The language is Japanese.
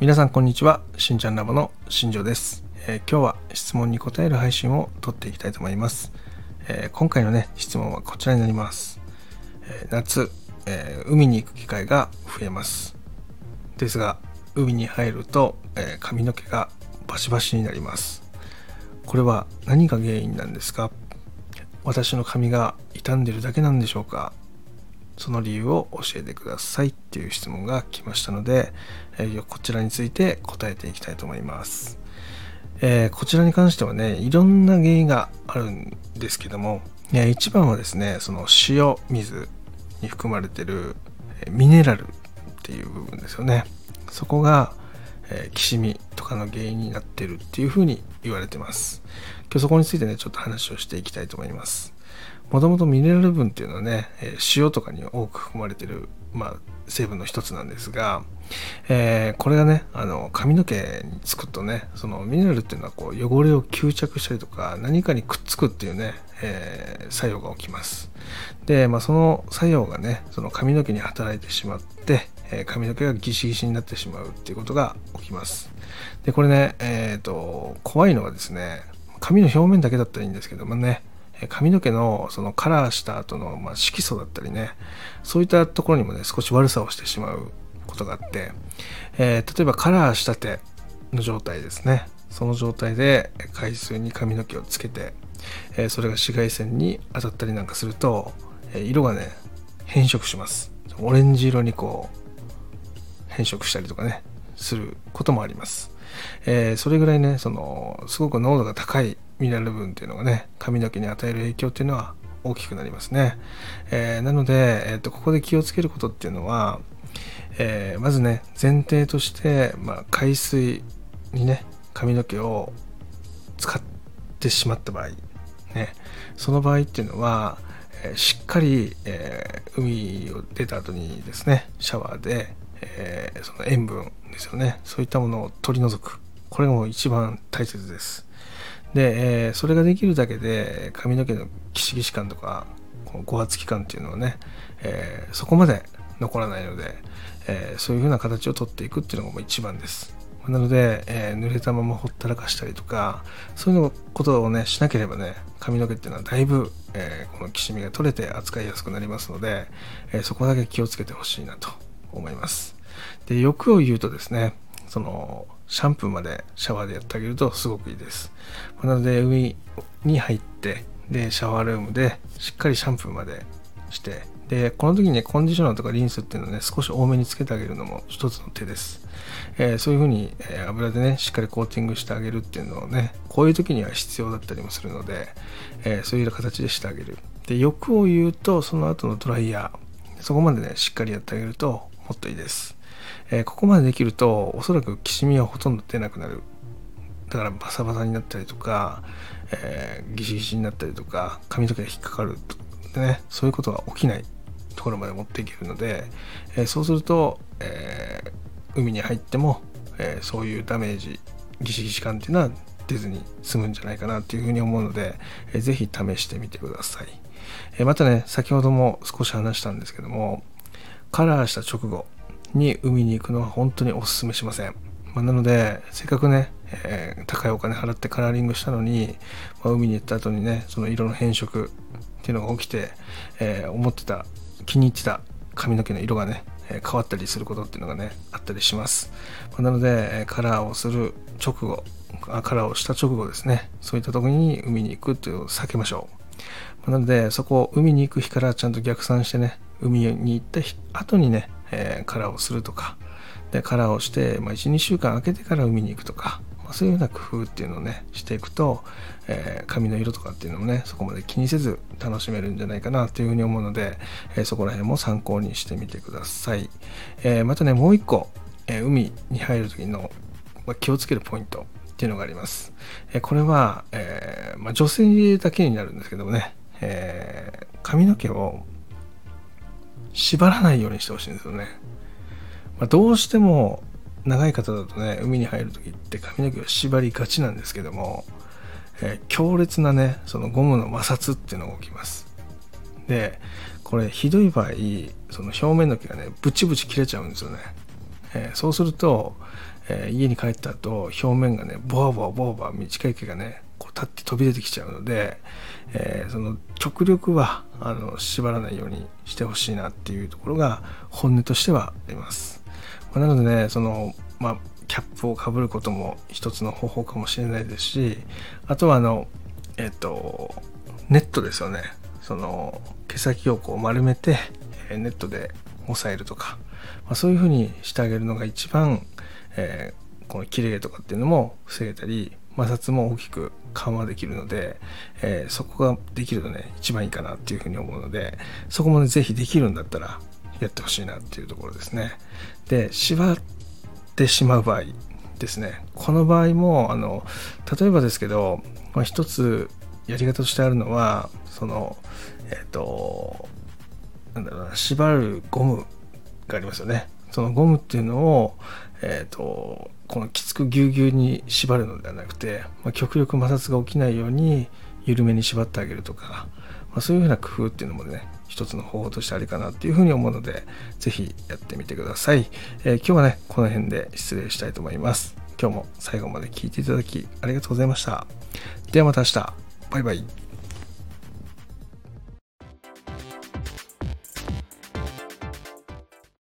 皆さんこんにちは。しんちゃんラボの新庄です、えー今日は質問に答える配信を撮っていきたいと思います、えー今回のね質問はこちらになります、えー夏、え海に行く機会が増えます。ですが海に入ると、え髪の毛がバシバシになります。これは何が原因なんですか？私の髪が傷んでるだけなんでしょうか？その理由を教えてくださいっていう質問が来ましたので、えーこちらについて答えていきたいと思います。えーこちらに関してはね、いろんな原因があるんですけども、えー一番はですね、その塩水に含まれてるミネラルっていう部分ですよね。そこが、えきしみとかの原因になってるっていうふうに言われてます。今日そこについてね、ちょっと話をしていきたいと思います。もともとミネラル分っていうのはね、塩とかに多く含まれてる、まあ、成分の一つなんですが、えーこれがねあの髪の毛につくとねそのミネラルっていうのはこう汚れを吸着したりとか何かにくっつくっていうね、えー作用が起きます。で、まあ、その作用がねその髪の毛に働いてしまって、えー髪の毛がギシギシになってしまうっていうことが起きます。でこれねえっ、と怖いのはですね髪の表面だけだったらいいんですけどもね髪の毛のそのカラーした後の、ま、色素だったりねそういったところにもね少し悪さをしてしまうことがあって、えー例えばカラーしたての状態ですね。その状態で海水に髪の毛をつけて、えーそれが紫外線に当たったりなんかすると、え色がね変色します。オレンジ色にこう変色したりとかねすることもあります、えーそれぐらいねそのすごく濃度が高いミネラル分っていうのがね髪の毛に与える影響っていうのは大きくなりますね、えーなので、えーとここで気をつけることっていうのは、えーまずね前提として、まあ、海水にね髪の毛を使ってしまった場合ねその場合っていうのは、えーしっかり、えー海を出た後にですねシャワーで、えーその塩分ですよねそういったものを取り除く。これがもう一番大切です。で、えーそれができるだけで髪の毛のギシギシ感とかこのごわつき感っていうのはね、えーそこまで残らないので、えーそういう風な形をとっていくっていうのがもう一番です。なので、え濡れたままほったらかしたりとかそういうのことをねしなければね髪の毛っていうのはだいぶ、えこのきしみが取れて扱いやすくなりますので、えそこだけ気をつけてほしいなと思います。で欲を言うとですねそのシャンプーまでシャワーでやってあげるとすごくいいです。なので海に入ってでシャワールームでしっかりシャンプーまでしてでこの時にねコンディショナーとかリンスっていうのをね少し多めにつけてあげるのも一つの手です、えーそういう風に、えー油でねしっかりコーティングしてあげるっていうのをねこういう時には必要だったりもするので、えーそういう形でしてあげる。で欲を言うとその後のドライヤーそこまでねしっかりやってあげるともっといいです、えーここまでできるとおそらくきしみはほとんど出なくなる。だからバサバサになったりとか、えーギシギシになったりとか髪の毛が引っかかるとでねそういうことが起きないところまで持っていけるので、えーそうすると、えー海に入っても、えそういうダメージギシギシ感っていうのは出ずに済むんじゃないかなっていうふうに思うので、えーぜひ試してみてください、えまたね先ほども少し話したんですけどもカラーした直後に海に行くのは本当にお勧めしません。まあなので、せっかくね、えー高いお金払ってカラーリングしたのに、まあ海に行った後にね、その色の変色っていうのが起きて、えー思ってた、気に入ってた髪の毛の色がね、え変わったりすることっていうのがね、あったりします。まあなので、カラーをする直後、カラーをした直後ですね、そういった時に海に行くっていうのを避けましょう。なので、そこを海に行く日からちゃんと逆算してね、海に行った後にね、えーカラーをするとか、で、カラーをして、まあ、1、2週間空けてから海に行くとか、まあ、そういうような工夫っていうのをね、していくと、えー髪の色とかっていうのもね、そこまで気にせず楽しめるんじゃないかなというふうに思うので、えーそこら辺も参考にしてみてください。えーまたね、もう一個、え海に入る時の、まあ、気をつけるポイントっていうのがあります。えこれは、えまあ、女性だけになるんですけどもね、え髪の毛を縛らないようにしてほしいんですよね。まあ、どうしても長い方だとね、海に入る時って髪の毛を縛りがちなんですけども、えー強烈なね、そのゴムの摩擦っていうのが起きます。で、これひどい場合、その表面の毛がね、ブチブチ切れちゃうんですよね。えーそうすると、えー、家に帰った後表面がねボワボワボワボワ短い毛がねこう立って飛び出てきちゃうので、えー、その極力はあの縛らないようにしてほしいなっていうところが本音としてはあります。まあ、なのでねその、まあ、キャップをかぶることも一つの方法かもしれないですしあとはあのえっ、とネットですよねその毛先をこう丸めてネットで押さえるとか、まあ、そういうふうにしてあげるのが一番、えー、この切れ毛とかっていうのも防げたり摩擦も大きく緩和できるので、えー、そこができるとね一番いいかなっていうふうに思うのでそこもね是非できるんだったらやってほしいなっていうところですね。で縛ってしまう場合ですね。この場合もあの例えばですけど、まあ、一つやり方としてあるのはそのえっ、ー、となんだろうな縛るゴムがありますよね。そのゴムっていうのをえっ、ー、とこのきつくぎゅうぎゅうに縛るのではなくて、まあ、極力摩擦が起きないように緩めに縛ってあげるとか、まあ、そういうふうな工夫っていうのもね一つの方法としてありかなっていうふうに思うので是非やってみてください、えー、今日はねこの辺で失礼したいと思います。今日も最後まで聴いていただきありがとうございました。ではまた明日。バイバイ。